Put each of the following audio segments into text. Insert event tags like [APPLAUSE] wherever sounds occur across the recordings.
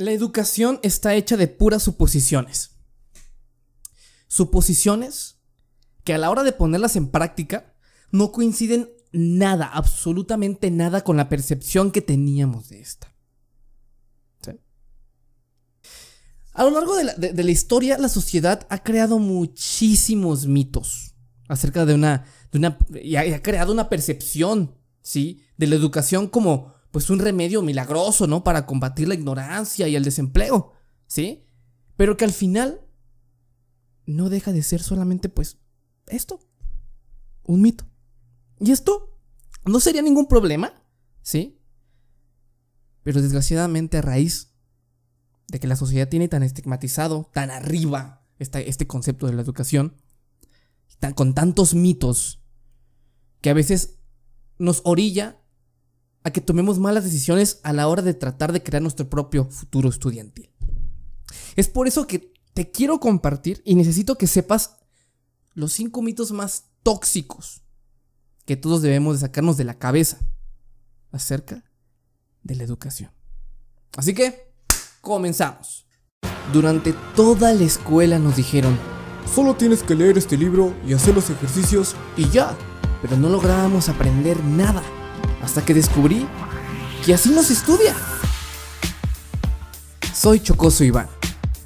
La educación está hecha de puras suposiciones. Suposiciones que a la hora de ponerlas en práctica no coinciden nada, absolutamente nada con la percepción que teníamos de esta. A lo largo de la, historia, la sociedad ha creado muchísimos mitos acerca de una, de una y ha, creado una percepción, ¿sí? De la educación como, pues, un remedio milagroso, ¿no? Para combatir la ignorancia y el desempleo, ¿sí? Pero que al final no deja de ser solamente, pues, esto, un mito. Y esto no sería ningún problema, ¿sí? Pero desgraciadamente a raíz de que la sociedad tiene tan estigmatizado, tan arriba este concepto de la educación, con tantos mitos, que a veces nos orilla a que tomemos malas decisiones a la hora de tratar de crear nuestro propio futuro estudiantil. Es por eso que te quiero compartir y necesito que sepas los cinco mitos más tóxicos que todos debemos de sacarnos de la cabeza acerca de la educación. Así que, Comenzamos. Durante toda la escuela nos dijeron, solo tienes que leer este libro y hacer los ejercicios y ya. Pero no lográbamos aprender nada, hasta que descubrí que así no se estudia. Soy Chocoso Iván,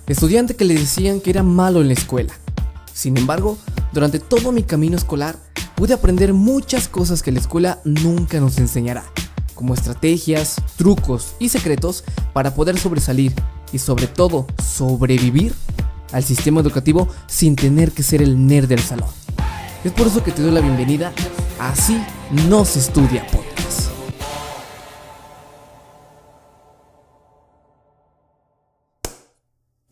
estudiante que le decían que era malo en la escuela. Sin embargo, durante todo mi camino escolar pude aprender muchas cosas que la escuela nunca nos enseñará como estrategias, trucos y secretos para poder sobresalir y sobre todo sobrevivir al sistema educativo sin tener que ser el nerd del salón. Es por eso que te doy la bienvenida Así no se estudia.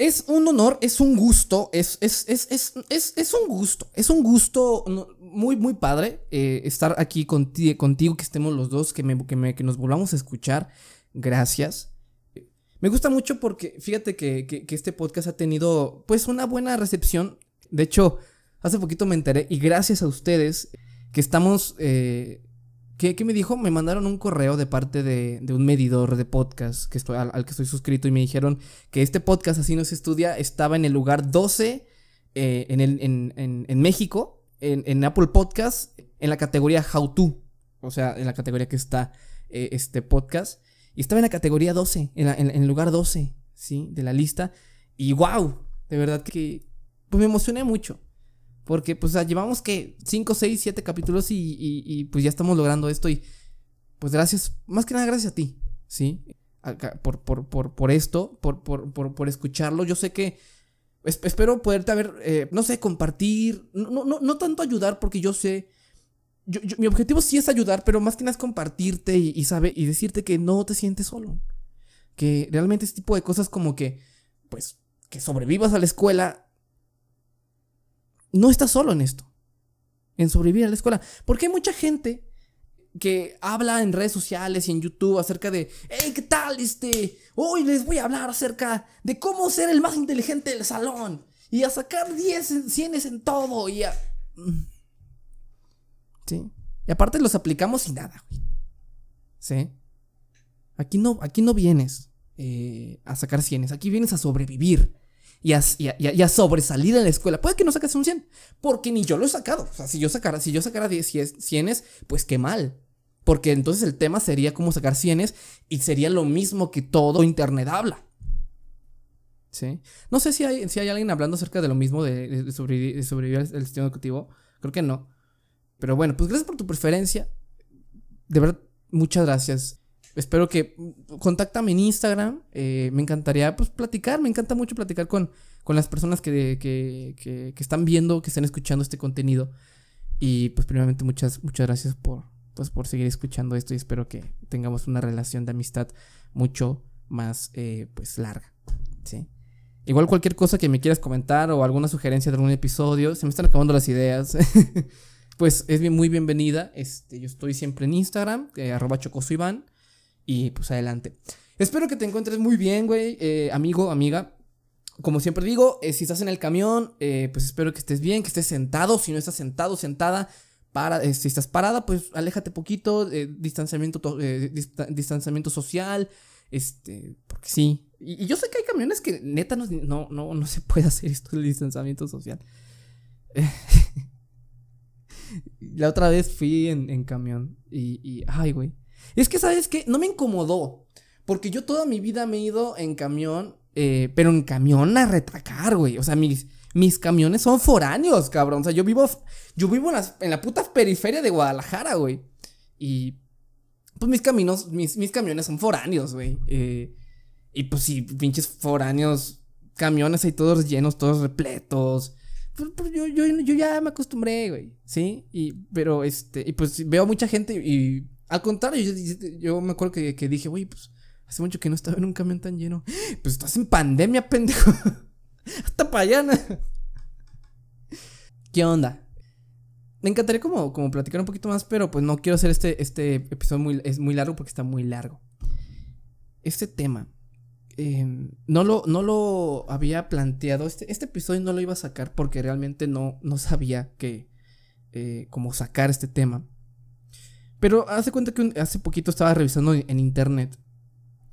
Es un honor, es un gusto, es, es, es, es, un gusto, es un gusto muy, muy padre eh, estar aquí contigo, contigo, que estemos los dos, que, que, nos volvamos a escuchar. Gracias. Me gusta mucho porque fíjate que, este podcast ha tenido pues una buena recepción. De hecho, hace poquito me enteré y gracias a ustedes que estamos... Eh, ¿qué, me dijo? Me mandaron un correo de parte de, un medidor de podcast que estoy, al, que estoy suscrito y me dijeron que este podcast así no se estudia estaba en el lugar 12 eh, en, el, en, en México en, Apple Podcast en la categoría How To. O sea, en la categoría que está eh, este podcast. Y estaba en la categoría 12, en, el lugar 12, ¿sí? De la lista. Y wow, de verdad que pues me emocioné mucho. Porque pues llevamos que 5, 6, 7 capítulos y, pues ya estamos logrando esto. Y pues gracias, más que nada gracias a ti, ¿sí? Por, por, por, por esto, por, por, por, escucharlo. Yo sé que espero poderte haber, eh, no sé, compartir, no, no, no tanto ayudar porque yo sé, mi objetivo sí es ayudar, pero más que nada es compartirte y, y, y decirte que no te sientes solo. Que realmente este tipo de cosas como que, pues, que sobrevivas a la escuela, no estás solo en esto, en sobrevivir a la escuela. Porque hay mucha gente que habla en redes sociales y en YouTube acerca de, hey, ¿qué tal? Este, hoy les voy a hablar acerca de cómo ser el más inteligente del salón y a sacar 10 100 en todo y a... Mm. Sí. Y aparte los aplicamos sin nada, ¿Sí? Aquí no, aquí no vienes eh, a sacar 100, aquí vienes a sobrevivir. Y a, y, sobresalir en la escuela. Puede que no saques un 100, porque ni yo lo he sacado. O sea, si yo sacara, si yo sacara 10 100, pues qué mal. Porque entonces el tema sería cómo sacar cienes y sería lo mismo que todo Internet habla. ¿Sí? No sé si hay, si hay alguien hablando acerca de lo mismo de, sobrevivir, al sistema educativo. Creo que no. Pero bueno, pues gracias por tu preferencia. De verdad, muchas gracias. Espero que contáctame en Instagram. Eh, me encantaría pues platicar. Me encanta mucho platicar con, con las personas que, que, que, que están viendo, que están escuchando este contenido. Y pues primeramente muchas, muchas gracias por, pues por seguir escuchando esto y espero que tengamos una relación de amistad mucho más eh, pues larga, ¿sí? Igual cualquier cosa que me quieras comentar o alguna sugerencia de algún episodio, se me están acabando las ideas, [LAUGHS] pues es muy bienvenida. Este, yo estoy siempre en Instagram, eh, arroba chocosoiván, y pues adelante. Espero que te encuentres muy bien, güey, eh, amigo, amiga. Como siempre digo, si estás en el camión, pues espero que estés bien, que estés sentado. Si no estás sentado, sentada, para, eh, si estás parada, pues aléjate poquito, eh, distanciamiento, eh, distanciamiento social, este, porque sí, Y, yo sé que hay camiones que neta no, no, no, no se puede hacer esto del distanciamiento social. [LAUGHS] la otra vez fui en, camión y, ay, güey. Es que, ¿sabes qué? No me incomodó. Porque yo toda mi vida me he ido en camión, eh, pero en camión a retacar, güey. O sea, mis, mis camiones son foráneos, cabrón. O sea, yo vivo, yo vivo en, la puta periferia de Guadalajara, güey. Y pues mis caminos, mis, mis camiones son foráneos, güey. Eh, y pues sí, pinches foráneos, camiones ahí todos llenos, todos repletos. Pues, pues yo, yo, yo, ya me acostumbré, güey. Sí, y, pero este, y pues veo mucha gente y al contrario, yo, me acuerdo que, que dije, güey, pues hace mucho que no estaba en un camión tan lleno. [GASPS] Pues estás en pandemia, pendejo. [LAUGHS] Hasta para allá. ¿Qué onda? Me encantaría como, como platicar un poquito más, pero pues no quiero hacer este, este episodio muy, es muy largo porque está muy largo. Este tema em, no, lo, no lo había planteado. Este, este episodio no lo iba a sacar porque realmente no, no sabía que eh, cómo sacar este tema. Pero hace cuenta que hace poquito estaba revisando en internet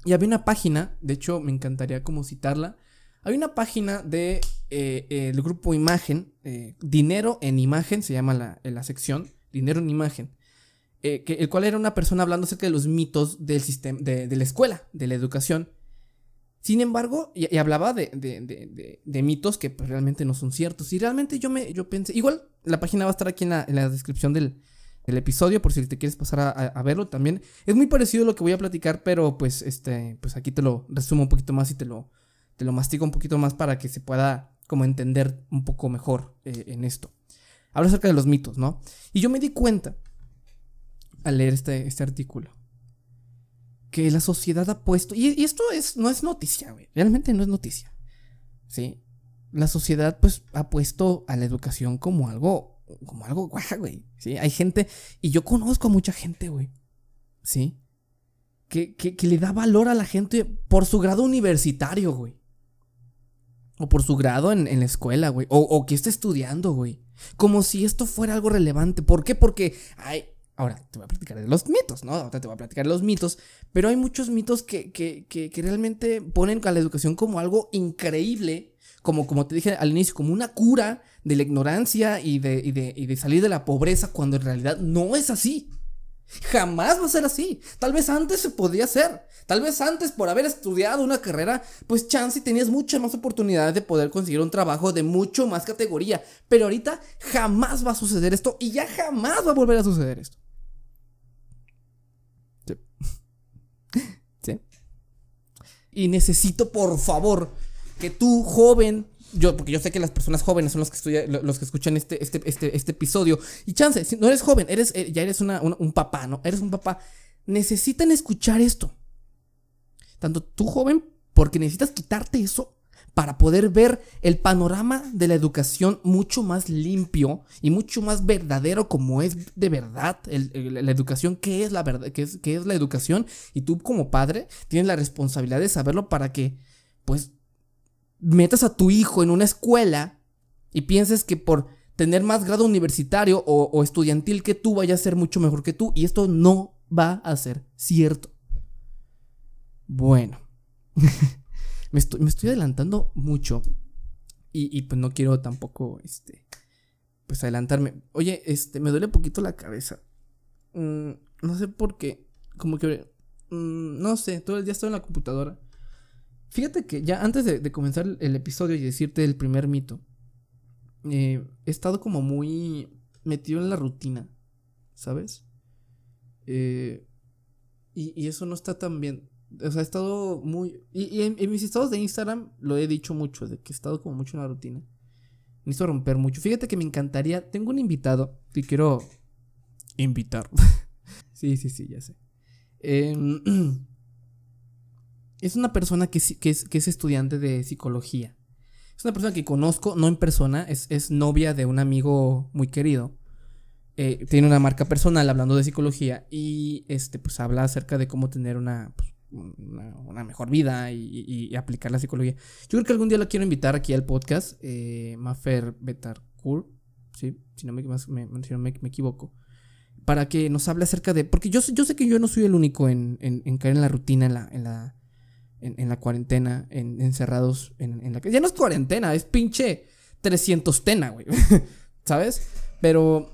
y había una página, de hecho me encantaría como citarla, hay una página de eh, grupo Imagen, eh, Dinero en Imagen, se llama la, la sección, Dinero en Imagen, eh, que, el cual era una persona hablando acerca de los mitos del sistema, de, la escuela, de la educación. Sin embargo, y, hablaba de, de, mitos que pues, realmente no son ciertos. Y realmente yo me yo pensé, igual la página va a estar aquí en la, descripción del, episodio por si te quieres pasar a, a, verlo también. Es muy parecido a lo que voy a platicar, pero pues este pues aquí te lo resumo un poquito más y te lo te lo mastico un poquito más para que se pueda como entender un poco mejor eh, en esto. Habla acerca de los mitos, ¿no? Y yo me di cuenta al leer este, este artículo que la sociedad ha puesto, y, esto es, no es noticia, güey, realmente no es noticia, ¿sí? La sociedad pues ha puesto a la educación como algo, como algo guaja, güey, ¿sí? Hay gente, y yo conozco a mucha gente, güey, ¿sí? Que, que, le da valor a la gente por su grado universitario, güey. O por su grado en, la escuela, güey. O, o, que esté estudiando, güey. Como si esto fuera algo relevante. ¿Por qué? Porque hay... Ahora, te voy a platicar de los mitos, ¿no? Ahora te voy a platicar de los mitos. Pero hay muchos mitos que, que, que, que realmente ponen a la educación como algo increíble. Como, como te dije al inicio, como una cura de la ignorancia y de, y de, y de salir de la pobreza cuando en realidad no es así. Jamás va a ser así. Tal vez antes se podía hacer. Tal vez antes, por haber estudiado una carrera, pues chance tenías muchas más oportunidades de poder conseguir un trabajo de mucho más categoría. Pero ahorita jamás va a suceder esto y ya jamás va a volver a suceder esto. Sí. [LAUGHS] ¿Sí? Y necesito, por favor, que tú, joven, yo, porque yo sé que las personas jóvenes son los que, los que escuchan este, este, este, este episodio. Y chance, si no eres joven, eres, eh, ya eres un papá, ¿no? Eres un papá. Necesitan escuchar esto. Tanto tú, joven, porque necesitas quitarte eso para poder ver el panorama de la educación mucho más limpio y mucho más verdadero como es de verdad la educación, qué es la verdad, qué es, qué es la educación y tú como padre tienes la responsabilidad de saberlo para que pues metas a tu hijo en una escuela y pienses que por tener más grado universitario o, estudiantil que tú vaya a ser mucho mejor que tú. Y esto no va a ser cierto. Bueno, [LAUGHS] me, estoy, adelantando mucho y, pues no quiero tampoco, este, pues adelantarme. Oye, este, me duele poquito la cabeza. Mm, no sé por qué, como que, mm, no sé, todo el día estoy en la computadora Fíjate que ya antes de, comenzar el episodio y decirte el primer mito, eh, he estado como muy metido en la rutina, ¿sabes? Eh, y, eso no está tan bien. O sea, he estado muy... Y, en, mis estados de Instagram lo he dicho mucho, de que he estado como mucho en la rutina. Necesito romper mucho. Fíjate que me encantaría... Tengo un invitado que quiero invitar. [LAUGHS] sí, sí, sí, ya sé. Eh, [CLEARS THROAT] es una persona que, es, que, es, estudiante de psicología. Es una persona que conozco, no en persona, es, es novia de un amigo muy querido. Eh, tiene una marca personal hablando de psicología y este, pues habla acerca de cómo tener una, pues, una, mejor vida y, aplicar la psicología. Yo creo que algún día la quiero invitar aquí al podcast, eh, Mafer Betarcourt, ¿sí? si no me, me, me, equivoco, para que nos hable acerca de... Porque yo, yo sé que yo no soy el único en, en, caer en la rutina, en la en, la cuarentena, encerrados en, en la Ya no es cuarentena, es pinche 300 tena, güey. [LAUGHS] ¿Sabes? Pero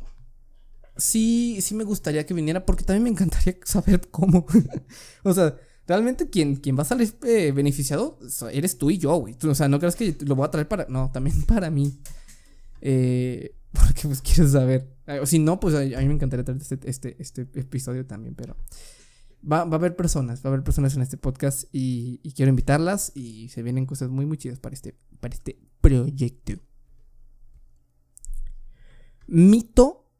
sí, sí me gustaría que viniera porque también me encantaría [LAUGHS] saber cómo. [LAUGHS] o sea, realmente quien, quien va a salir eh, beneficiado eres tú y yo, güey. O sea, no creas que lo voy a traer para... No, también para mí. Eh, porque pues quiero saber. O si no, pues a, mí me encantaría traer este, este, este episodio también, pero... Va, va, a haber personas, va a haber personas en este podcast y, quiero invitarlas y se vienen cosas muy, muy chidas para este, para este proyecto. Mito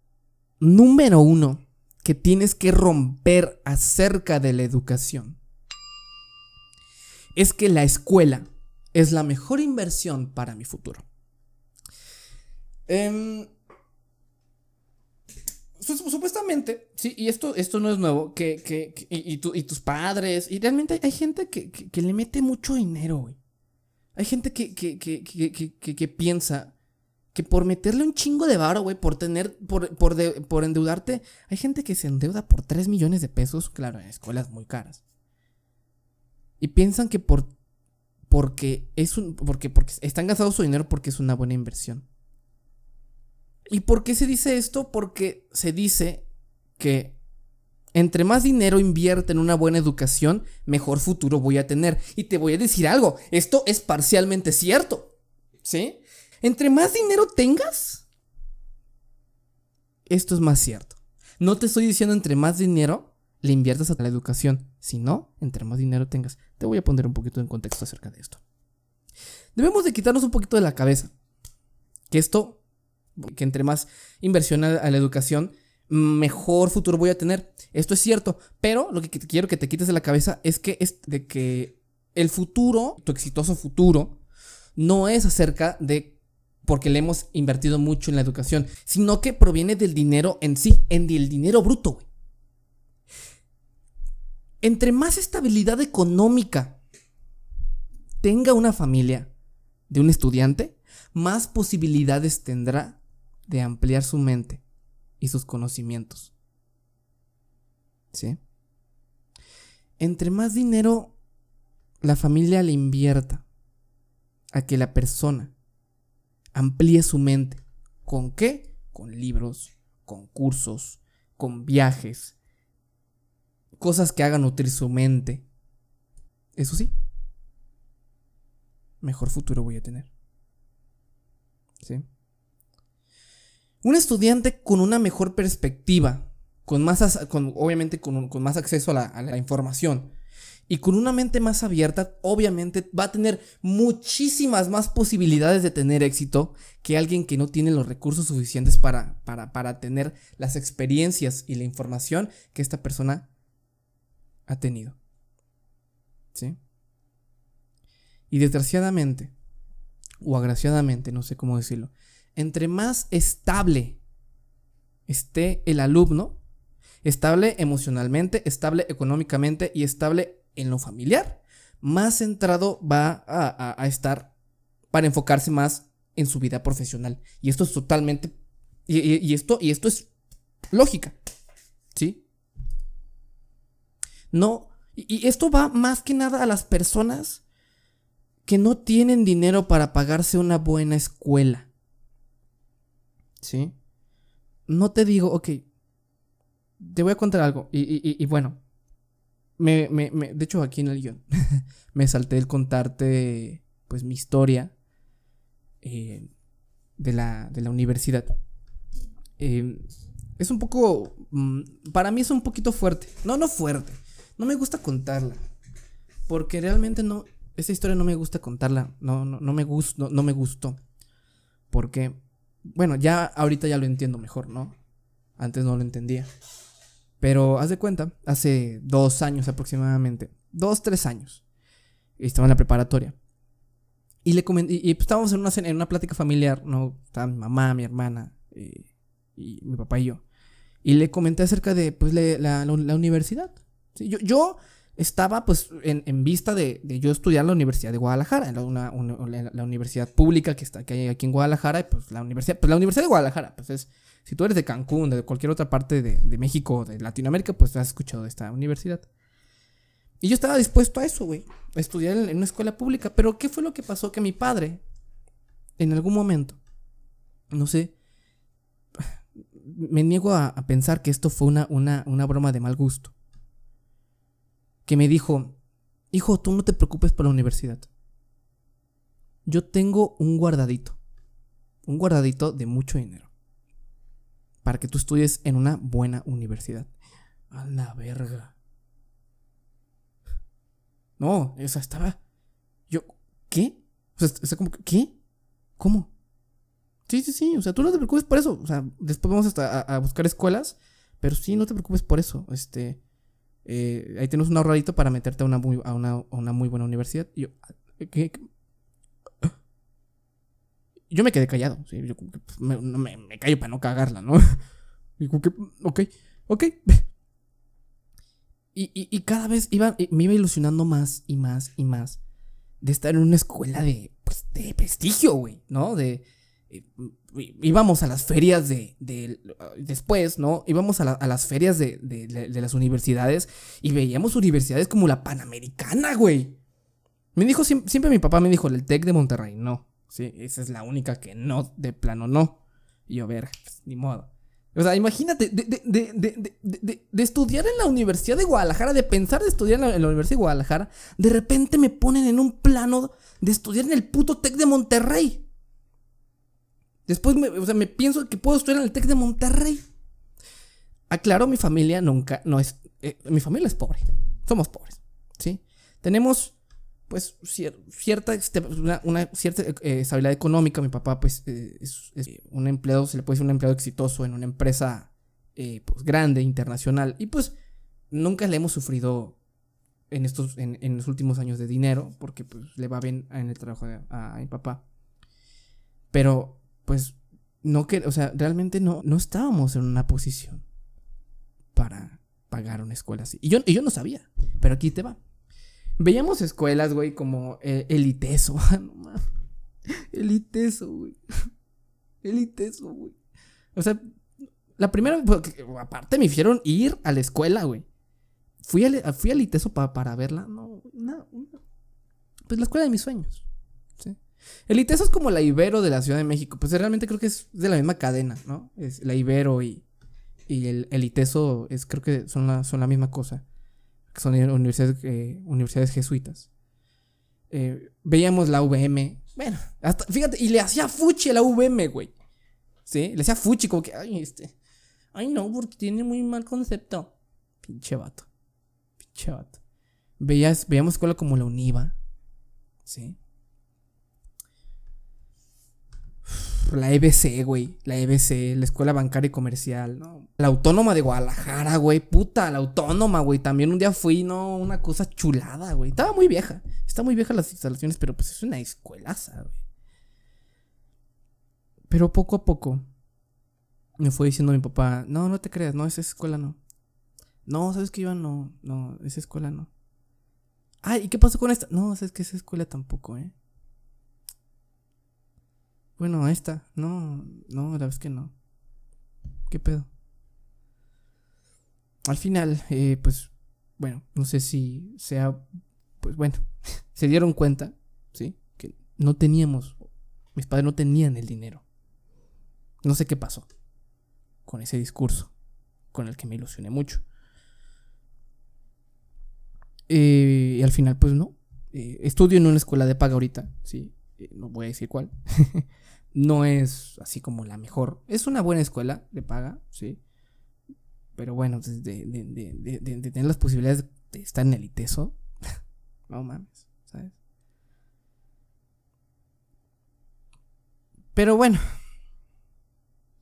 número uno que tienes que romper acerca de la educación es que la escuela es la mejor inversión para mi futuro. Em, supuestamente, sí, y esto, esto no es nuevo, que, que, y, tus padres, y realmente hay, gente que, que, le mete mucho dinero. Hay gente que, piensa que por meterle un chingo de varo, güey, por tener, por, por, por endeudarte, hay gente que se endeuda por 3 millones de pesos, claro, en escuelas muy caras. Y piensan que por porque es un porque porque están gastando su dinero porque es una buena inversión. ¿Y por qué se dice esto? Porque se dice que entre más dinero invierte en una buena educación, mejor futuro voy a tener. Y te voy a decir algo, esto es parcialmente cierto. ¿Sí? Entre más dinero tengas, esto es más cierto. No te estoy diciendo entre más dinero le inviertas a la educación. Si no, entre más dinero tengas. Te voy a poner un poquito en contexto acerca de esto. Debemos de quitarnos un poquito de la cabeza que esto, que entre más inversión a, la educación, mejor futuro voy a tener. Esto es cierto, pero lo que quiero que te quites de la cabeza es que, es de que el futuro, tu exitoso futuro, no es acerca de porque le hemos invertido mucho en la educación, sino que proviene del dinero en sí, en el dinero bruto, entre más estabilidad económica tenga una familia de un estudiante, más posibilidades tendrá de ampliar su mente y sus conocimientos. ¿Sí? Entre más dinero la familia le invierta a que la persona amplíe su mente. ¿Con qué? Con libros, con cursos, con viajes, cosas que hagan nutrir su mente. Eso sí, mejor futuro voy a tener. ¿Sí? Un estudiante con una mejor perspectiva, con más, con, obviamente con, más acceso a la, a la información y con una mente más abierta, obviamente va a tener muchísimas más posibilidades de tener éxito que alguien que no tiene los recursos suficientes para, para, para tener las experiencias y la información que esta persona ha tenido. ¿Sí? Y desgraciadamente, o agraciadamente, no sé cómo decirlo, entre más estable esté el alumno, estable emocionalmente, estable económicamente y estable en lo familiar, más centrado va a, estar para enfocarse más en su vida profesional. Y esto es totalmente... y, esto, y esto es lógica. ¿Sí? No, y esto va más que nada a las personas que no tienen dinero para pagarse una buena escuela. ¿Sí? No te digo, ok, te voy a contar algo. Y, bueno, me, me, de hecho aquí en el guion [LAUGHS] me salté el contarte pues mi historia eh, de, la, de la universidad. Eh, es un poco, mm, para mí es un poquito fuerte. No, no fuerte no me gusta contarla. Porque realmente no. Esa historia no me gusta contarla. No, no, no me gustó. No, me gustó. Porque. Bueno, ya ahorita ya lo entiendo mejor, ¿no? Antes no lo entendía. Pero haz de cuenta, hace dos años aproximadamente. Dos, tres años. Estaba en la preparatoria. Y le comenté. Y, pues, estábamos en una, en una plática familiar, ¿no? Estaba mi mamá, mi hermana. Eh, y mi papá y yo. Y le comenté acerca de pues, la, la universidad yo, estaba pues en, vista de, yo estudiar en la Universidad de Guadalajara, en la, la, universidad pública que está que hay aquí en Guadalajara, pues la universidad, pues la Universidad de Guadalajara, pues es, si tú eres de Cancún, de cualquier otra parte de, México, de Latinoamérica, pues has escuchado de esta universidad. Y yo estaba dispuesto a eso, güey. A estudiar en, una escuela pública. Pero ¿qué fue lo que pasó? Que mi padre, en algún momento, no sé, me niego a, pensar que esto fue una, una, una broma de mal gusto. Que me dijo, hijo, tú no te preocupes por la universidad. Yo tengo un guardadito. Un guardadito de mucho dinero. Para que tú estudies en una buena universidad. A la verga. No, o sea, estaba. Yo, ¿qué? O sea, como, ¿qué? ¿Cómo? Sí, sí, sí, o sea, tú no te preocupes por eso. O sea, después vamos hasta a, buscar escuelas, pero sí, no te preocupes por eso. Este, eh, ahí tienes un ahorradito para meterte a una muy, a una, a una muy buena universidad. Y yo, ¿qué? Yo me quedé callado, pues, me, me, callo para no cagarla, ¿no? [LAUGHS] Digo que, ok, ok. Y, y, cada vez iba, me iba ilusionando más y más y más de estar en una escuela de, pues, de prestigio, güey, ¿no? De, íbamos a las ferias de, de después, ¿no? Íbamos a, las ferias de, las universidades y veíamos universidades como la Panamericana, güey. Me dijo, siempre, mi papá me dijo, el TEC de Monterrey, no. Sí, esa es la única que no, de plano no. Y yo, ver, pues, ni modo. O sea, imagínate, de, estudiar en la Universidad de Guadalajara, de pensar de estudiar en la, Universidad de Guadalajara, de repente me ponen en un plano de estudiar en el puto TEC de Monterrey. Después, me, o sea, me pienso que puedo estudiar en el TEC de Monterrey. Aclaro, mi familia nunca, no es, eh, mi familia es pobre. Somos pobres, ¿sí? Tenemos pues cierta, este, una, cierta eh, estabilidad económica. Mi papá pues eh, es, un empleado, se le puede decir un empleado exitoso en una empresa eh, pues grande, internacional. Y pues nunca le hemos sufrido en estos, en, los últimos años de dinero, porque pues le va bien en el trabajo a, mi papá. Pero pues no que, o sea, realmente no, no estábamos en una posición para pagar una escuela así. Y yo, y yo no sabía, pero aquí te va. Veíamos escuelas, güey, como eh, Eliteso. [LAUGHS] Ah, Eliteso, güey. [LAUGHS] Eliteso, güey. O sea, la primera, aparte me hicieron ir a la escuela, güey. Fui a, fui a Eliteso para verla. No, no, Pues la escuela de mis sueños. El ITESO es como la Ibero de la Ciudad de México. Pues realmente creo que es de la misma cadena, ¿no? Es la Ibero y, y el, el ITESO es, creo que son la, son la misma cosa son universidades, eh, universidades jesuitas. Eh, veíamos la VM. Bueno, hasta, fíjate, y le hacía fuchi a la VM, güey. ¿Sí? Le hacía fuchi, como que, ay, este. Ay, no, porque tiene muy mal concepto. Pinche vato. Pinche vato. Veías, veíamos escuela como la UNIVA. ¿Sí? La EBC, güey. La EBC, la Escuela Bancaria y Comercial, ¿no? La Autónoma de Guadalajara, güey. Puta, la Autónoma, güey. También un día fui, ¿no? Una cosa chulada, güey. Estaba muy vieja. Está muy vieja las instalaciones, pero pues es una escuelaza, güey. Pero poco a poco me fue diciendo mi papá, no, no te creas, no, esa escuela no. No, ¿sabes que yo no? No, esa escuela no. Ay, ¿y qué pasó con esta? No, sabes que esa escuela tampoco, ¿eh? Bueno, esta. No, no, la es que no. ¿Qué pedo? Al final, eh, pues, bueno, no sé si sea, pues bueno, [LAUGHS] se dieron cuenta, ¿sí? Que no teníamos, mis padres no tenían el dinero. No sé qué pasó con ese discurso, con el que me ilusioné mucho. Eh, y al final, pues no. Eh, estudio en una escuela de paga ahorita, ¿sí? No voy a decir cuál. [LAUGHS] No es así como la mejor. Es una buena escuela de paga, sí. Pero bueno, de, tener las posibilidades de estar en el ITESO. [LAUGHS] no mames, ¿sabes? Pero bueno,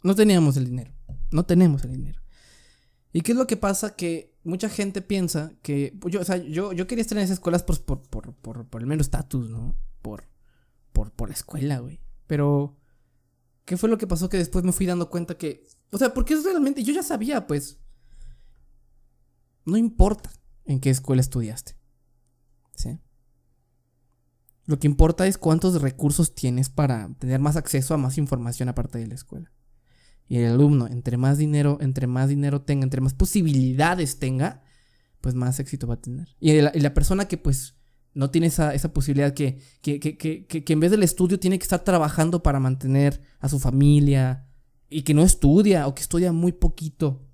no teníamos el dinero. No tenemos el dinero. ¿Y qué es lo que pasa? Que mucha gente piensa que. Yo, o sea, yo, yo quería estar en esas escuelas por, por, por, por, por el mero estatus, ¿no? Por, por, por la escuela, güey. Pero ¿Qué fue lo que pasó que después me fui dando cuenta que... O sea, porque realmente... Yo ya sabía, pues... No importa en qué escuela estudiaste. ¿Sí? Lo que importa es cuántos recursos tienes para tener más acceso a más información aparte de la escuela. Y el alumno, entre más dinero, entre más dinero tenga, entre más posibilidades tenga, pues más éxito va a tener. Y la, y la persona que pues no tiene esa, esa posibilidad, que, que, que, que, en vez del estudio tiene que estar trabajando para mantener a su familia y que no estudia o que estudia muy poquito,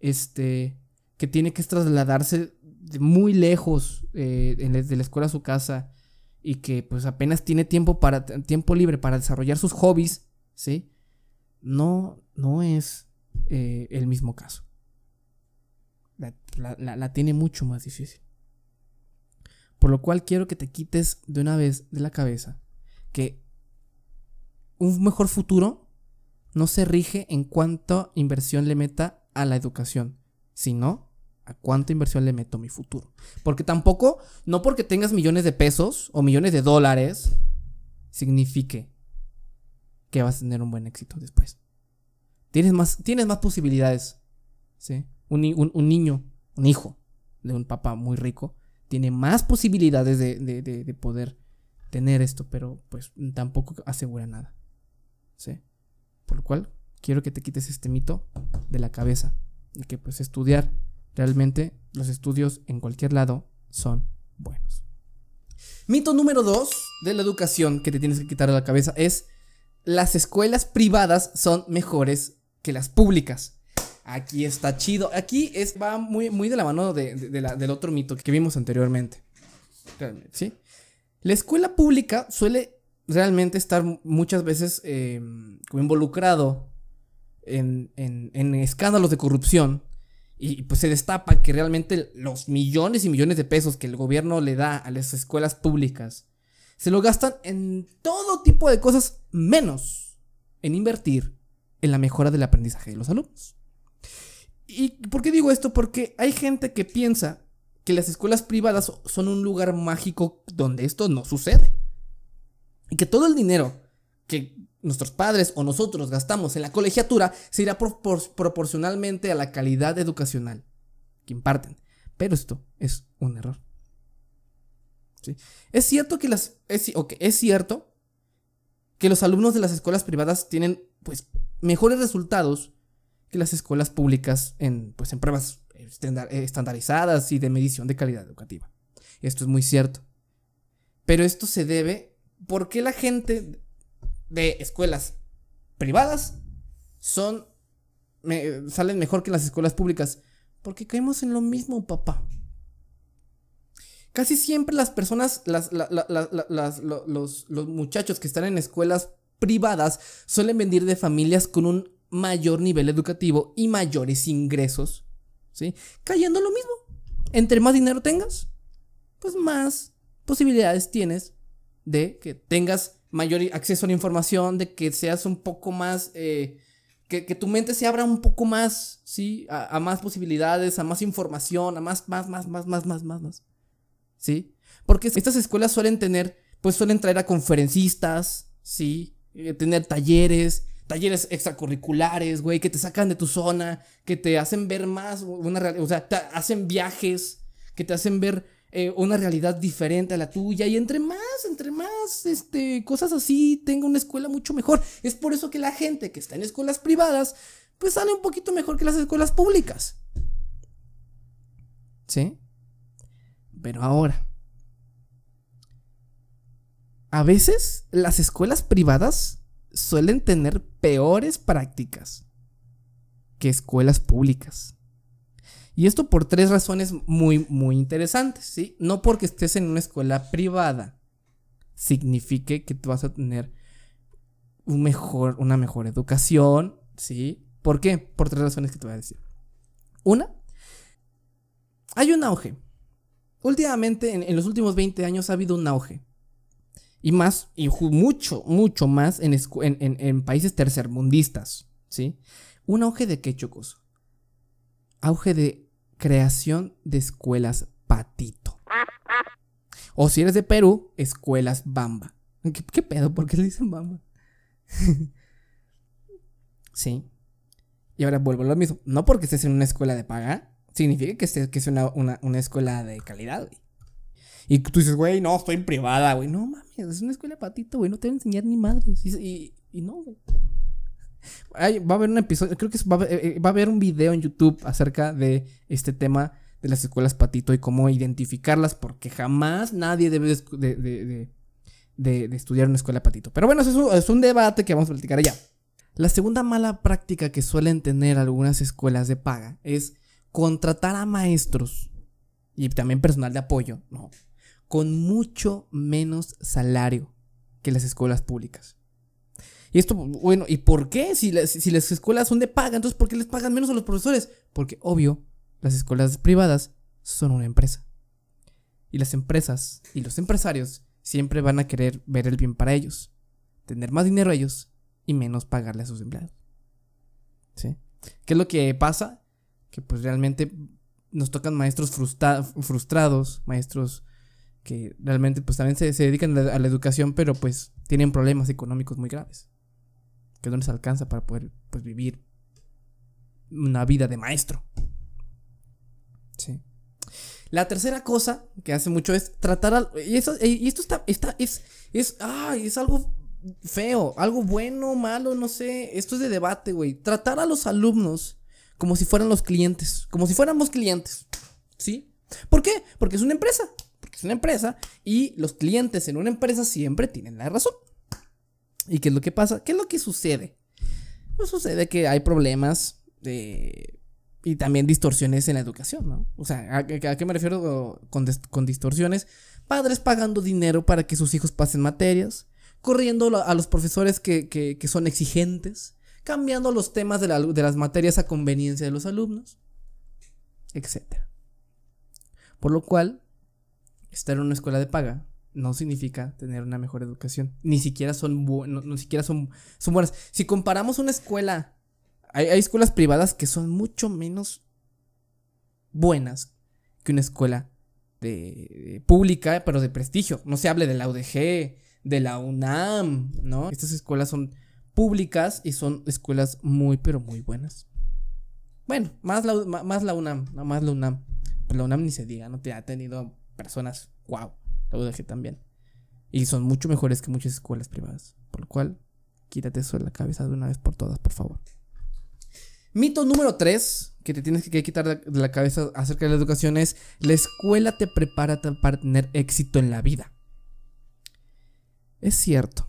este, que tiene que trasladarse de muy lejos eh, de la escuela a su casa y que pues apenas tiene tiempo para tiempo libre para desarrollar sus hobbies, ¿sí? No, no es eh, el mismo caso. La- la tiene mucho más difícil. Por lo cual quiero que te quites de una vez de la cabeza que un mejor futuro no se rige en cuánta inversión le meta a la educación, sino a cuánta inversión le meto a mi futuro. Porque tampoco, no porque tengas millones de pesos o millones de dólares, signifique que vas a tener un buen éxito después. Tienes más, tienes más posibilidades. ¿sí? Un, ni- un- un niño, un hijo de un papá muy rico, tiene más posibilidades de, de- de- de poder tener esto, pero pues tampoco asegura nada. ¿sí? Por lo cual, quiero que te quites este mito de la cabeza. Y que pues estudiar, realmente los estudios en cualquier lado son buenos. Mito número dos de la educación que te tienes que quitar de la cabeza es las escuelas privadas son mejores que las públicas. Aquí está chido. Aquí es, va muy, muy de la mano de- de- la- del otro mito que vimos anteriormente. ¿sí? La escuela pública suele realmente estar muchas veces como involucrado en, en- en escándalos de corrupción y pues se destapa que realmente los millones y millones de pesos que el gobierno le da a las escuelas públicas se lo gastan en todo tipo de cosas menos en invertir en la mejora del aprendizaje de los alumnos. ¿Y por qué digo esto? Porque hay gente que piensa que las escuelas privadas son un lugar mágico donde esto no sucede. Y que todo el dinero que nuestros padres o nosotros gastamos en la colegiatura se irá por- por- proporcionalmente a la calidad educacional que imparten. Pero esto es un error. ¿Sí? Es cierto que las. Es cierto que los alumnos de las escuelas privadas tienen pues mejores resultados que las escuelas públicas en, pues, en pruebas eh, estandarizadas y de medición de calidad educativa. Esto es muy cierto. Pero esto se debe porque la gente de escuelas privadas son salen mejor que las escuelas públicas porque caemos en lo mismo, papá. Casi siempre las personas, las, la- la- la- la- las- lo- los, los muchachos que están en escuelas privadas suelen venir de familias con un mayor nivel educativo y mayores ingresos, ¿sí? Cayendo en lo mismo. Entre más dinero tengas, pues más posibilidades tienes de que tengas mayor acceso a la información, de que seas un poco más, eh, que, tu mente se abra un poco más, ¿sí? A, a más posibilidades, a más información, a más, más, más, más, más, más, más, más. ¿Sí? Porque estas escuelas suelen tener, pues suelen traer a conferencistas, ¿sí? Eh, tener talleres, talleres extracurriculares, güey, que te sacan de tu zona, que te hacen ver más una realidad, o sea, hacen viajes, que te hacen ver eh, una realidad diferente a la tuya y entre más, entre más, este, cosas así, tenga una escuela mucho mejor. Es por eso que la gente que está en escuelas privadas, pues sale un poquito mejor que las escuelas públicas. ¿Sí? Pero ahora, a veces las escuelas privadas suelen tener peores prácticas que escuelas públicas. Y esto por tres razones muy, muy interesantes, ¿sí? No porque estés en una escuela privada signifique que tú vas a tener un mejor, una mejor educación, ¿sí? ¿Por qué? Por tres razones que te voy a decir. Una, hay un auge. Últimamente, en, en los últimos 20 años, ha habido un auge. Y más, y mucho, mucho más en, en- en- países tercermundistas, ¿sí? Un auge de qué, chocos? Auge de creación de escuelas patito. O si eres de Perú, escuelas bamba. ¿Qué, qué pedo? ¿Por qué le dicen bamba? [LAUGHS] sí. Y ahora vuelvo a lo mismo. No porque estés en una escuela de paga, significa que, estés, que es una, una- una escuela de calidad, güey. Y tú dices, güey, no, estoy en privada, güey. No mames, es una escuela de patito, güey. No te van a enseñar ni madres. Y, y, no, güey. Va a haber un episodio, creo que es- va, a haber- eh, va a haber un video en YouTube acerca de este tema de las escuelas patito y cómo identificarlas, porque jamás nadie debe de, de, estudiar en una escuela patito. Pero bueno, eso es un debate que vamos a platicar allá. La segunda mala práctica que suelen tener algunas escuelas de paga es contratar a maestros y también personal de apoyo, ¿no? Con mucho menos salario que las escuelas públicas. Y esto, bueno, ¿y por qué? Si las, si las escuelas son de paga, entonces ¿por qué les pagan menos a los profesores? Porque, obvio, las escuelas privadas son una empresa. Y las empresas y los empresarios siempre van a querer ver el bien para ellos, tener más dinero a ellos y menos pagarle a sus empleados. ¿Sí? ¿Qué es lo que pasa? Que pues realmente nos tocan maestros frustrados, maestros que realmente pues también se, dedican a la, educación, pero pues tienen problemas económicos muy graves. Que no les alcanza para poder pues vivir una vida de maestro. Sí. La tercera cosa que hace mucho es tratar al, y, esto está, está es, es, ay, es algo feo, algo bueno, malo, no sé. Esto es de debate, güey. Tratar a los alumnos como si fueran los clientes, como si fuéramos clientes, ¿sí? ¿Por qué? Porque es una empresa, es una empresa y los clientes en una empresa siempre tienen la razón. ¿Y qué es lo que pasa? ¿Qué es lo que sucede? Pues sucede que hay problemas de y también distorsiones en la educación, ¿no? O sea, ¿a, qué me refiero con, distorsiones? Padres pagando dinero para que sus hijos pasen materias, corriendo a los profesores que, son exigentes, cambiando los temas de, de, las materias a conveniencia de los alumnos, etc. Por lo cual, estar en una escuela de paga no significa tener una mejor educación. Ni siquiera son, no, siquiera son, son buenas. Si comparamos una escuela hay, escuelas privadas que son mucho menos buenas que una escuela de, pública, pero de prestigio. No se hable de la UDG, de la UNAM, ¿no? Estas escuelas son públicas y son escuelas muy, pero muy buenas. Bueno, más la, más la UNAM, más la UNAM. Pero la UNAM ni se diga, no te ha tenido personas, wow, la UDG también. Y son mucho mejores que muchas escuelas privadas. Por lo cual, quítate eso de la cabeza de una vez por todas, por favor. Mito número 3 que te tienes que quitar de la cabeza acerca de la educación es la escuela te prepara para tener éxito en la vida. Es cierto.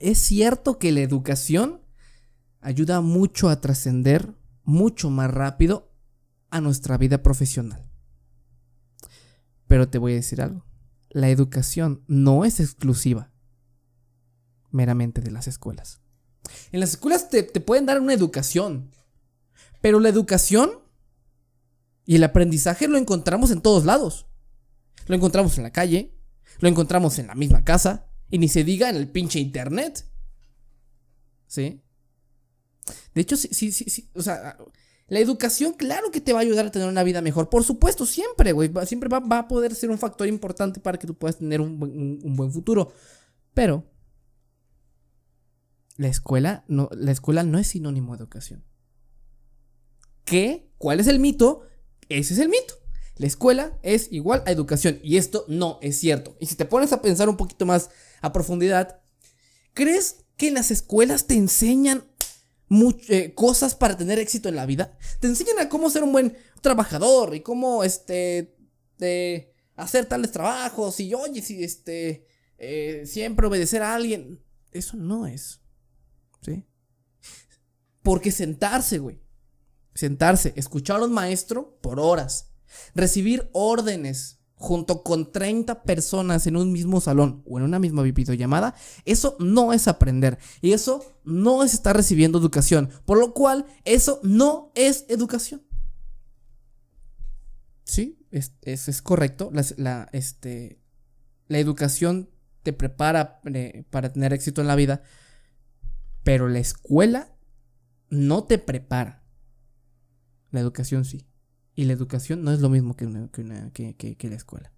Es cierto que la educación ayuda mucho a trascender mucho más rápido a nuestra vida profesional. Pero te voy a decir algo. La educación no es exclusiva meramente de las escuelas. En las escuelas te, pueden dar una educación, pero la educación y el aprendizaje lo encontramos en todos lados. Lo encontramos en la calle, lo encontramos en la misma casa, y ni se diga en el pinche internet. ¿Sí? De hecho, sí, sí, sí, o sea, la educación, claro que te va a ayudar a tener una vida mejor. Por supuesto, siempre, güey. Siempre va, a poder ser un factor importante para que tú puedas tener un buen futuro. Pero la escuela no, la escuela no es sinónimo de educación. ¿Qué? ¿Cuál es el mito? Ese es el mito. La escuela es igual a educación y esto no es cierto. Y si te pones a pensar un poquito más a profundidad, ¿crees que las escuelas te enseñan eh, cosas para tener éxito en la vida? Te enseñan a cómo ser un buen trabajador y cómo este hacer tales trabajos y oye si este eh, siempre obedecer a alguien. Eso no es ¿Sí? Porque sentarse, güey. Sentarse, escuchar a un maestro por horas, recibir órdenes junto con 30 personas en un mismo salón o en una misma videollamada, eso no es aprender y eso no es estar recibiendo educación, por lo cual eso no es educación. Sí, es, es, correcto. La, este, la educación te prepara eh, para tener éxito en la vida, pero la escuela no te prepara. La educación sí. Y la educación no es lo mismo que, que, la escuela.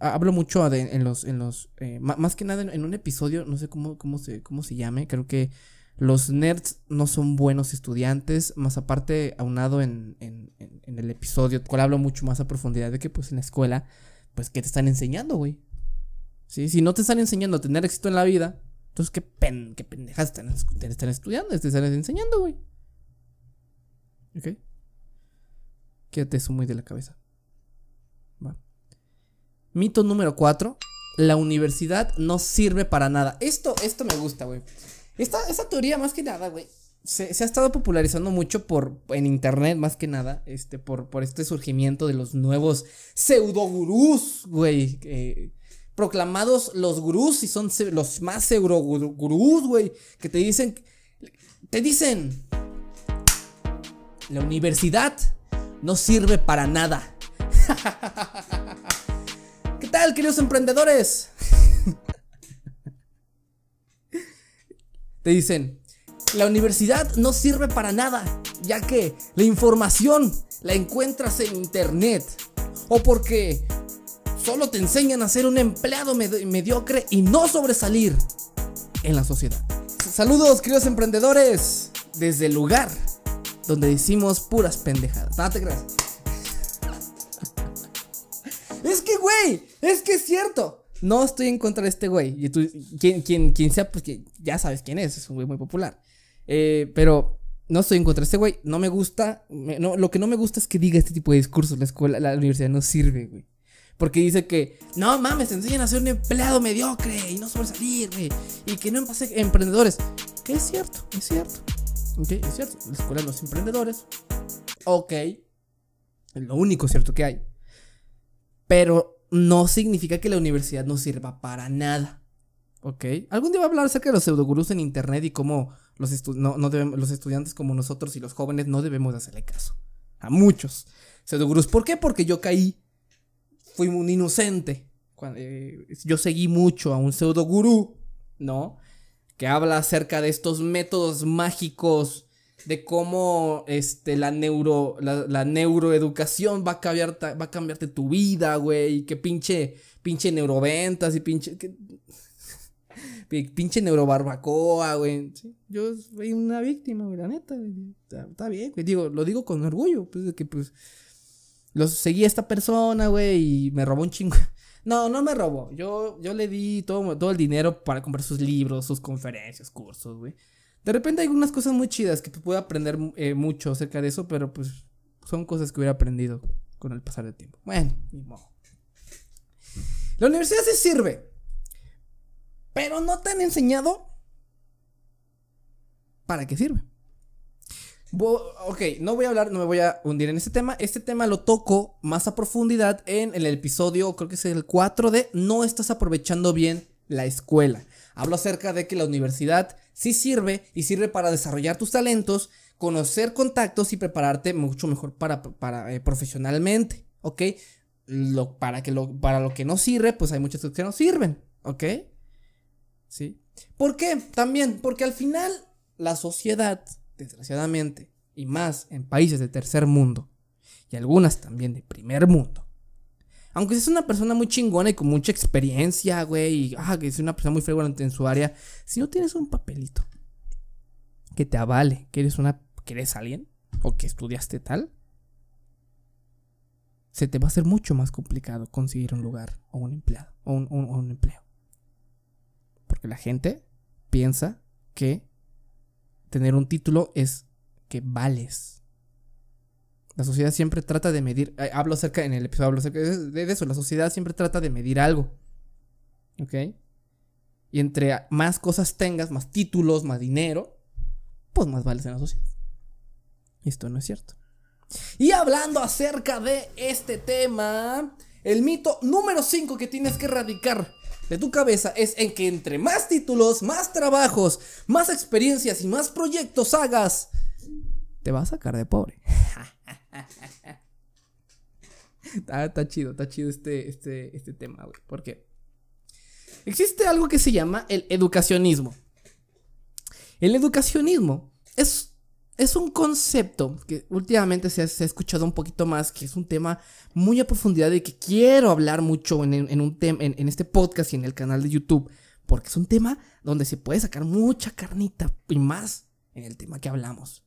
Hablo mucho en los, en los eh, más que nada en, un episodio, no sé cómo, cómo, se, cómo se llame, creo que los nerds no son buenos estudiantes, más aparte aunado en, en, en el episodio, cual hablo mucho más a profundidad de que pues en la escuela, pues ¿qué te están enseñando, güey? ¿Sí? Si no te están enseñando a tener éxito en la vida, entonces, ¿qué, pen, qué pendejas están, están estudiando? Te están enseñando, güey. ¿Ok? Quédate eso muy de la cabeza. Mito número 4. La universidad no sirve para nada. Esto, esto me gusta, güey. Esta, esta teoría, más que nada, güey. Se, ha estado popularizando mucho por en internet, más que nada, este, por, por este surgimiento de los nuevos pseudogurús, güey. proclamados los gurús y son los más pseudogurús, güey. Que te dicen, te dicen, la universidad no sirve para nada. [LAUGHS] ¿Qué tal, queridos emprendedores? [LAUGHS] Te dicen, la universidad no sirve para nada, ya que la información la encuentras en internet. O porque solo te enseñan a ser un empleado mediocre y no sobresalir en la sociedad. Saludos, queridos emprendedores, desde el lugar donde decimos puras pendejadas. No te creas. es que, güey, es que es cierto. No estoy en contra de este güey. Y tú, quien, quien, quien sea, pues que ya sabes quién es. Es un güey muy popular. Eh, pero no estoy en contra de este güey. No me gusta. no, lo que no me gusta es que diga este tipo de discursos. La escuela, la universidad no sirve, güey. Porque dice que, no mames, te enseñan a ser un empleado mediocre y no sobresalir, güey. Y que no pase emprendedores. Es cierto, es cierto. Ok, es cierto. La escuela no es emprendedores. Ok. Es lo único cierto que hay. Pero no significa que la universidad no sirva para nada. ¿Ok? Algún día voy a hablar acerca de los pseudogurús en internet y cómo los, no, los estudiantes como nosotros y los jóvenes no debemos hacerle caso. A muchos pseudogurús. ¿Por qué? Porque yo caí. Fui un inocente. Eh, yo seguí mucho a un pseudogurú, ¿no? Que habla acerca de estos métodos mágicos de cómo este, la, neuro, la, neuroeducación va a, cambiar, va a cambiarte tu vida, güey. Que pinche, pinche neuroventas y pinche... Que, [LAUGHS] pinche neurobarbacoa, güey. yo soy una víctima, güey, la neta. Está, bien. Digo, lo digo con orgullo, pues, que, pues... Los seguí a esta persona, güey, y me robó un chingo. No, no me robó. Yo, yo le di todo, todo el dinero para comprar sus libros, sus conferencias, cursos, güey. De repente hay unas cosas muy chidas que puedo aprender eh, mucho acerca de eso, pero pues son cosas que hubiera aprendido con el pasar del tiempo. Bueno, ni modo. La universidad sí sirve, pero no te han enseñado para qué sirve. Ok, no voy a hablar, no me voy a hundir en este tema. Este tema lo toco más a profundidad en el episodio, creo que es el 4 de No estás aprovechando bien la escuela. Hablo acerca de que la universidad sí sirve y sirve para desarrollar tus talentos, conocer contactos y prepararte mucho mejor para, para eh, profesionalmente, ¿ok? Lo, para, que lo, para lo que no sirve, pues hay muchas cosas que no sirven, ¿ok? ¿Sí? ¿Por qué? También, porque al final la sociedad, desgraciadamente, y más en países de tercer mundo, y algunas también de primer mundo, aunque seas una persona muy chingona y con mucha experiencia, güey, y ah, que es una persona muy fregona en su área, si no tienes un papelito que te avale que eres una que eres alguien o que estudiaste tal, se te va a hacer mucho más complicado conseguir un lugar o un empleado o un empleo. Porque la gente piensa que tener un título es que vales. La sociedad siempre trata de medir. Eh, hablo acerca, en el episodio hablo acerca de, eso. La sociedad siempre trata de medir algo. ¿Ok? Y entre más cosas tengas, más títulos, más dinero, pues más vales en la sociedad. Esto no es cierto. Y hablando acerca de este tema, el mito número 5 que tienes que erradicar de tu cabeza es en que entre más títulos, más trabajos, más experiencias y más proyectos hagas, te va a sacar de pobre. [LAUGHS] está, chido, está chido este, este, este tema, güey. Porque existe algo que se llama el educacionismo. El educacionismo es, es un concepto que últimamente se ha, escuchado un poquito más, que es un tema muy a profundidad y que quiero hablar mucho en, un en, este podcast y en el canal de YouTube. Porque es un tema donde se puede sacar mucha carnita y más en el tema que hablamos.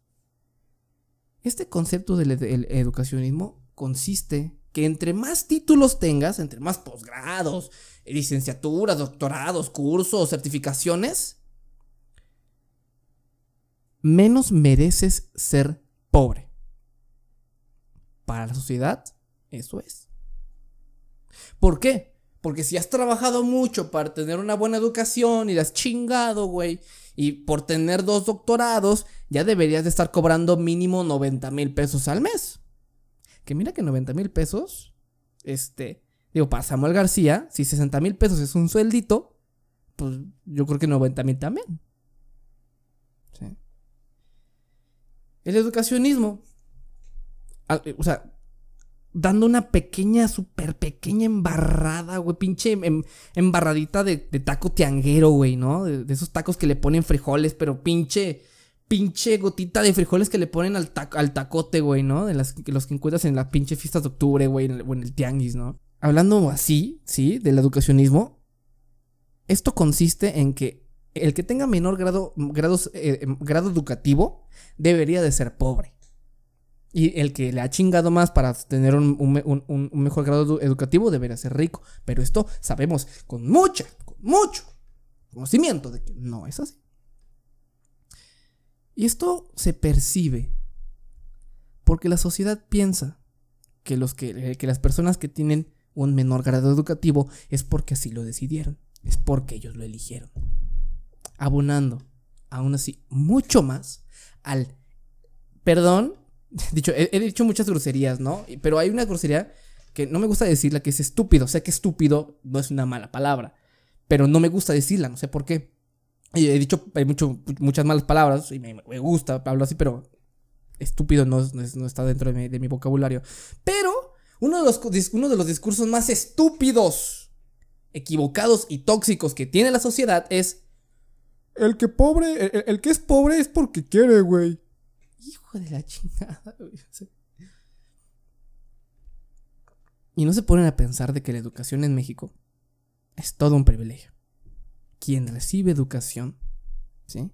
Este concepto del educacionismo consiste que entre más títulos tengas, entre más posgrados, licenciaturas, doctorados, cursos, certificaciones, menos mereces ser pobre. para la sociedad, eso es. ¿Por qué? Porque si has trabajado mucho para tener una buena educación y la has chingado, güey, y por tener dos doctorados, ya deberías de estar cobrando mínimo 90 mil pesos al mes. Que mira que 90 mil pesos, este, digo, para Samuel García, si 60 mil pesos es un sueldito, pues yo creo que 90 mil también. ¿Sí? El educacionismo, o sea, dando una pequeña, súper pequeña embarrada, güey, pinche em, embarradita de, taco tianguero, güey, ¿no? De, esos tacos que le ponen frijoles, pero pinche, pinche gotita de frijoles que le ponen al, al tacote, güey, ¿no? De los que encuentras en las pinche fiestas de octubre, güey, o en el tianguis, ¿no? Hablando así, ¿sí? Del educacionismo, esto consiste en que el que tenga menor grado, grados, eh, em, grado educativo debería de ser pobre. Y el que le ha chingado más para tener un, mejor grado educativo debería ser rico. Pero esto sabemos con mucha, con mucho conocimiento de que no es así. Y esto se percibe porque la sociedad piensa que, los que, eh, que las personas que tienen un menor grado educativo es porque así lo decidieron, es porque ellos lo eligieron. Abonando, aún así, mucho más al perdón [LAUGHS] dicho, he, dicho muchas groserías, ¿no? Pero hay una grosería que no me gusta decirla, que es estúpido. Sé que estúpido no es una mala palabra, pero no me gusta decirla, no sé por qué. He dicho hay mucho, muchas malas palabras y me, gusta hablo así, pero estúpido no, no, está dentro de mi, vocabulario. Pero uno de, los, uno de los discursos más estúpidos, equivocados y tóxicos que tiene la sociedad es... El que pobre, el que es pobre es porque quiere, güey. Hijo de la chingada, [LAUGHS] Y no se ponen a pensar de que la educación en México es todo un privilegio. Quien recibe educación, ¿sí?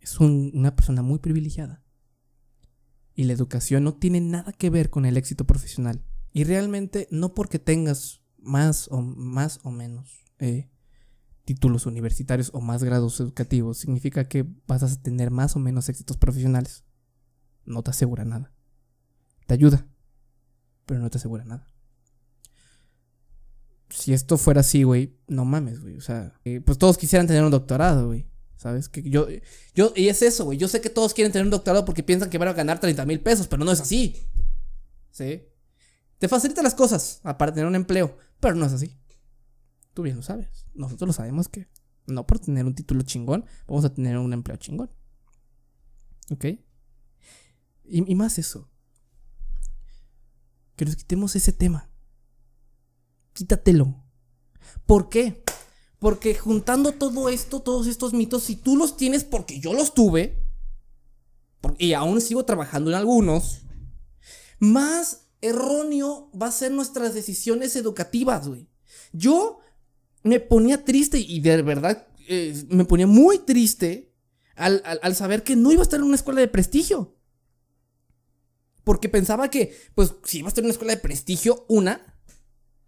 Es una persona muy privilegiada. Y la educación no tiene nada que ver con el éxito profesional. Y realmente no porque tengas más o, más o menos eh, títulos universitarios o más grados educativos significa que vas a tener más o menos éxitos profesionales. No te asegura nada. Te ayuda, pero no te asegura nada. Si esto fuera así, güey, no mames, güey. O sea, eh, pues todos quisieran tener un doctorado, güey. ¿Sabes? Que yo, yo, y es eso, güey. Yo sé que todos quieren tener un doctorado porque piensan que van a ganar 30 mil pesos, pero no es así. ¿Sí? Te facilita las cosas, aparte de tener un empleo, pero no es así. Tú bien lo sabes. Nosotros lo sabemos que no por tener un título chingón, vamos a tener un empleo chingón. ¿Ok? Y, más eso. Que nos quitemos ese tema. Quítatelo. ¿Por qué? Porque juntando todo esto, todos estos mitos, si tú los tienes porque yo los tuve, y aún sigo trabajando en algunos, más erróneo va a ser nuestras decisiones educativas, güey. Yo me ponía triste y de verdad eh, me ponía muy triste al, saber que no iba a estar en una escuela de prestigio. Porque pensaba que, pues, si iba a estar en una escuela de prestigio, una,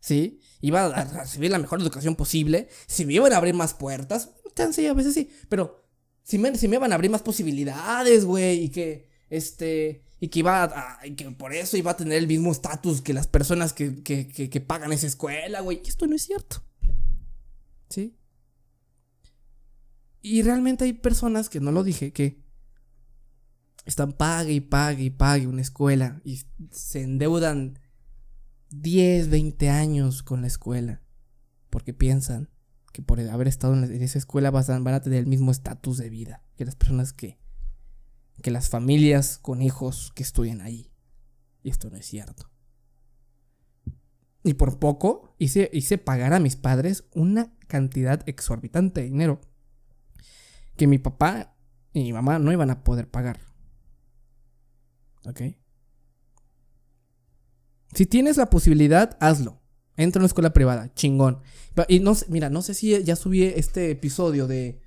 ¿sí? Iba a recibir la mejor educación posible, si me iban a abrir más puertas, chance, a veces sí, pero si me, si me iban a abrir más posibilidades, güey, y que, este, y que iba a, y que por eso iba a tener el mismo estatus que las personas que, que, que pagan esa escuela, güey, esto no es cierto. Y realmente hay personas que no lo dije, que están pague y pague y pague una escuela y se endeudan 10, 20 años con la escuela porque piensan que por haber estado en esa escuela van a tener el mismo estatus de vida que las personas que, que las familias con hijos que estudian ahí. Y esto no es cierto. Y por poco hice, hice pagar a mis padres una cantidad exorbitante de dinero que mi papá y mi mamá no iban a poder pagar. ¿Ok? Si tienes la posibilidad, hazlo. Entra en una escuela privada, chingón. Y no sé, mira, no sé si ya subí este episodio de,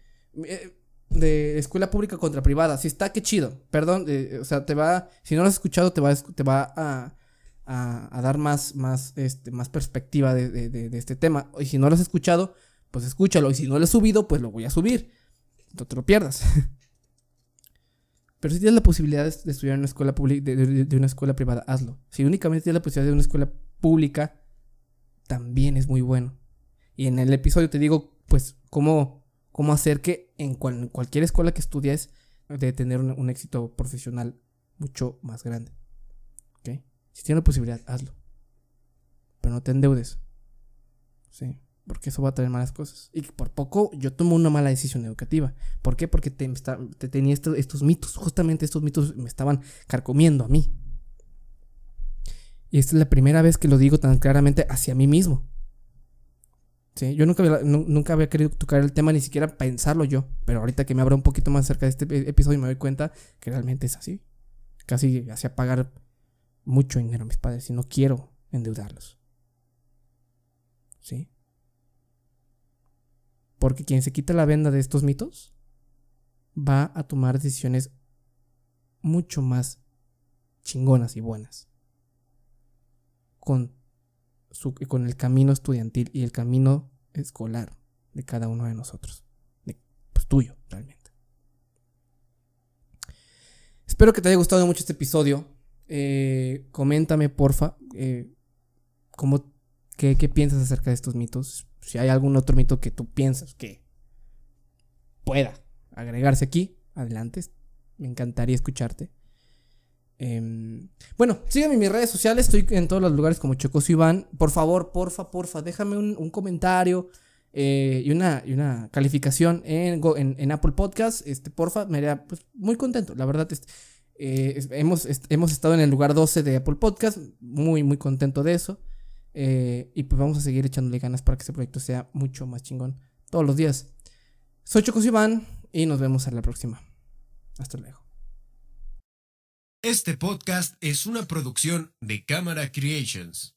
eh, de escuela pública contra privada. Si está, qué chido. Perdón, eh, o sea, te va, si no lo has escuchado, te va, te va a, a, dar más, más, este, más perspectiva de, este tema. Y si no lo has escuchado, pues escúchalo. Y si no lo he subido, pues lo voy a subir. No te lo pierdas. [LAUGHS] Pero si tienes la posibilidad de, de estudiar en una escuela pública, de, de- de una escuela privada, hazlo. Si únicamente tienes la posibilidad de una escuela pública, también es muy bueno. Y en el episodio te digo, pues, cómo, cómo hacer que en, cual- cualquier escuela que estudies, de tener un éxito profesional mucho más grande. Si tienes la posibilidad, hazlo. Pero no te endeudes. Sí. Porque eso va a traer malas cosas. Y por poco yo tomo una mala decisión educativa. ¿Por qué? Porque te, te tenía estos, mitos. Justamente estos mitos me estaban carcomiendo a mí. Y esta es la primera vez que lo digo tan claramente hacia mí mismo. Sí, yo nunca había, nu- nunca había querido tocar el tema, ni siquiera pensarlo yo. Pero ahorita que me abro un poquito más cerca de este episodio me doy cuenta que realmente es así. Casi hacía pagar mucho dinero a mis padres y no quiero endeudarlos. ¿Sí? Porque quien se quita la venda de estos mitos va a tomar decisiones mucho más chingonas y buenas. Con, su, con el camino estudiantil y el camino escolar de cada uno de nosotros. De, pues tuyo, realmente. Espero que te haya gustado mucho este episodio. Eh, coméntame, porfa, eh, cómo, qué, qué piensas acerca de estos mitos. Si hay algún otro mito que tú piensas que pueda agregarse aquí, adelante. Me encantaría escucharte. Em, bueno, sígueme en mis redes sociales. Estoy en todos los lugares como Chocoso Iván. Por favor, porfa, porfa, déjame un, comentario eh, y, una, y una calificación en, en Apple Podcast. Este, porfa, me haría pues, muy contento. La verdad, este, eh, hemos, hemos estado en el lugar 12 de Apple Podcast. Muy, muy contento de eso. Eh, y pues vamos a seguir echándole ganas para que este proyecto sea mucho más chingón todos los días. Soy Chocos Iván y nos vemos en la próxima. Hasta luego. Este podcast es una producción de Cámara Creations.